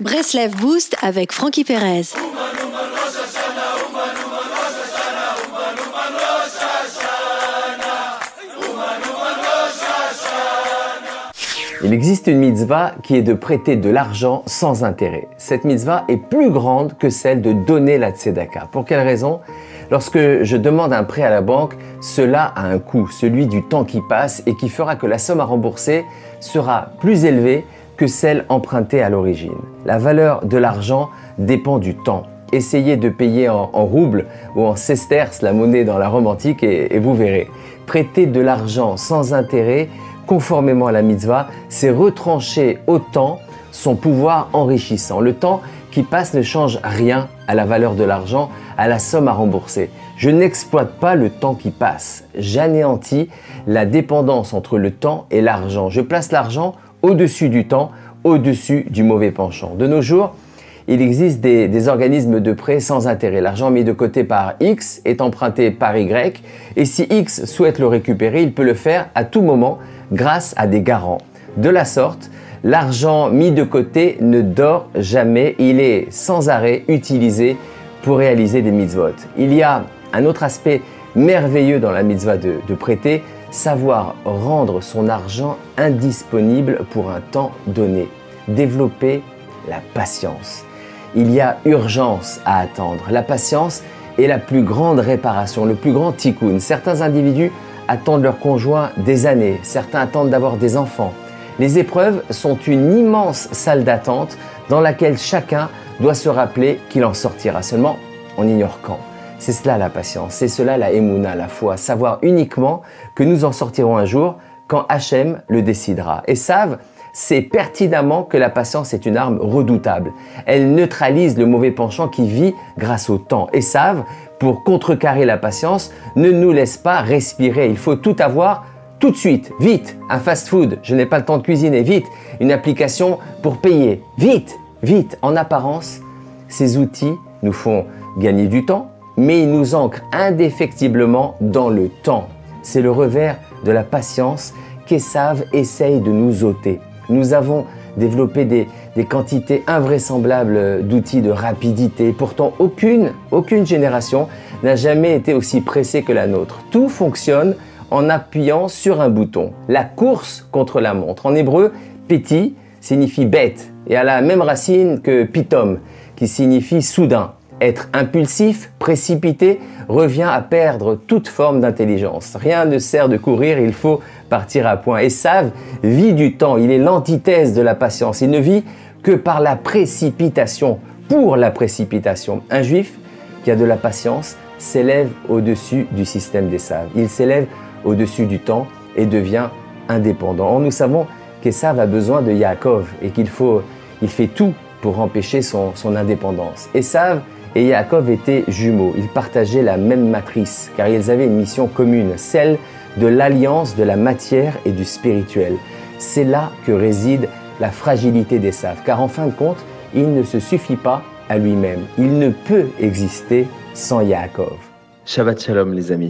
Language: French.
Breslev Boost avec Frankie Perez. Il existe une mitzvah qui est de prêter de l'argent sans intérêt. Cette mitzvah est plus grande que celle de donner la tzedaka. Pour quelle raison? Lorsque je demande un prêt à la banque, cela a un coût, celui du temps qui passe et qui fera que la somme à rembourser sera plus élevée celle empruntée à l'origine. La valeur de l'argent dépend du temps. Essayez de payer en, roubles ou en sesterces, la monnaie dans la Rome antique, et, et vous verrez. Prêter de l'argent sans intérêt conformément à la mitzvah, c'est retrancher au temps son pouvoir enrichissant. Le temps qui passe ne change rien à la valeur de l'argent, à la somme à rembourser. Je n'exploite pas le temps qui passe. J'anéantis la dépendance entre le temps et l'argent. Je place l'argent au-dessus du temps, au-dessus du mauvais penchant. De nos jours, il existe des, organismes de prêt sans intérêt. L'argent mis de côté par X est emprunté par Y et si X souhaite le récupérer, il peut le faire à tout moment grâce à des garants. De la sorte, l'argent mis de côté ne dort jamais, il est sans arrêt utilisé pour réaliser des mitzvot. Il y a un autre aspect merveilleux dans la mitzvah de, de prêter, savoir rendre son argent indisponible pour un temps donné, développer la patience. Il y a urgence à attendre. La patience est la plus grande réparation, le plus grand tikkun. Certains individus attendent leur conjoint des années, certains attendent d'avoir des enfants. Les épreuves sont une immense salle d'attente dans laquelle chacun doit se rappeler qu'il en sortira. Seulement, on ignore quand. C'est cela la patience, c'est cela la émouna, la foi, savoir uniquement que nous en sortirons un jour quand Hachem le décidera. Et savent c'est pertinemment que la patience est une arme redoutable. Elle neutralise le mauvais penchant qui vit grâce au temps. Et savent, pour contrecarrer la patience, ne nous laisse pas respirer. Il faut tout avoir tout de suite, vite. Un fast-food, je n'ai pas le temps de cuisiner, vite. Une application pour payer, vite, vite. En apparence, ces outils nous font gagner du temps, mais ils nous ancrent indéfectiblement dans le temps. C'est le revers de la patience qu'Essav essaye de nous ôter nous avons développé des, quantités invraisemblables d'outils de rapidité. Pourtant, aucune, aucune génération n'a jamais été aussi pressée que la nôtre. Tout fonctionne en appuyant sur un bouton. La course contre la montre. En hébreu, petit signifie bête et a la même racine que pitom, qui signifie soudain. Être impulsif, précipité, revient à perdre toute forme d'intelligence. Rien ne sert de courir, il faut partir à point. Et Save vit du temps, il est l'antithèse de la patience. Il ne vit que par la précipitation, pour la précipitation. Un juif qui a de la patience s'élève au-dessus du système des saves. Il s'élève au-dessus du temps et devient indépendant. Or, nous savons qu'Esav a besoin de Yaakov et qu'il faut, il fait tout pour empêcher son, son indépendance. Et Yaakov étaient jumeaux. Ils partageaient la même matrice car ils avaient une mission commune, celle de l'alliance de la matière et du spirituel. C'est là que réside la fragilité des saves, car en fin de compte, il ne se suffit pas à lui-même. Il ne peut exister sans Yaakov. Shabbat Shalom les amis.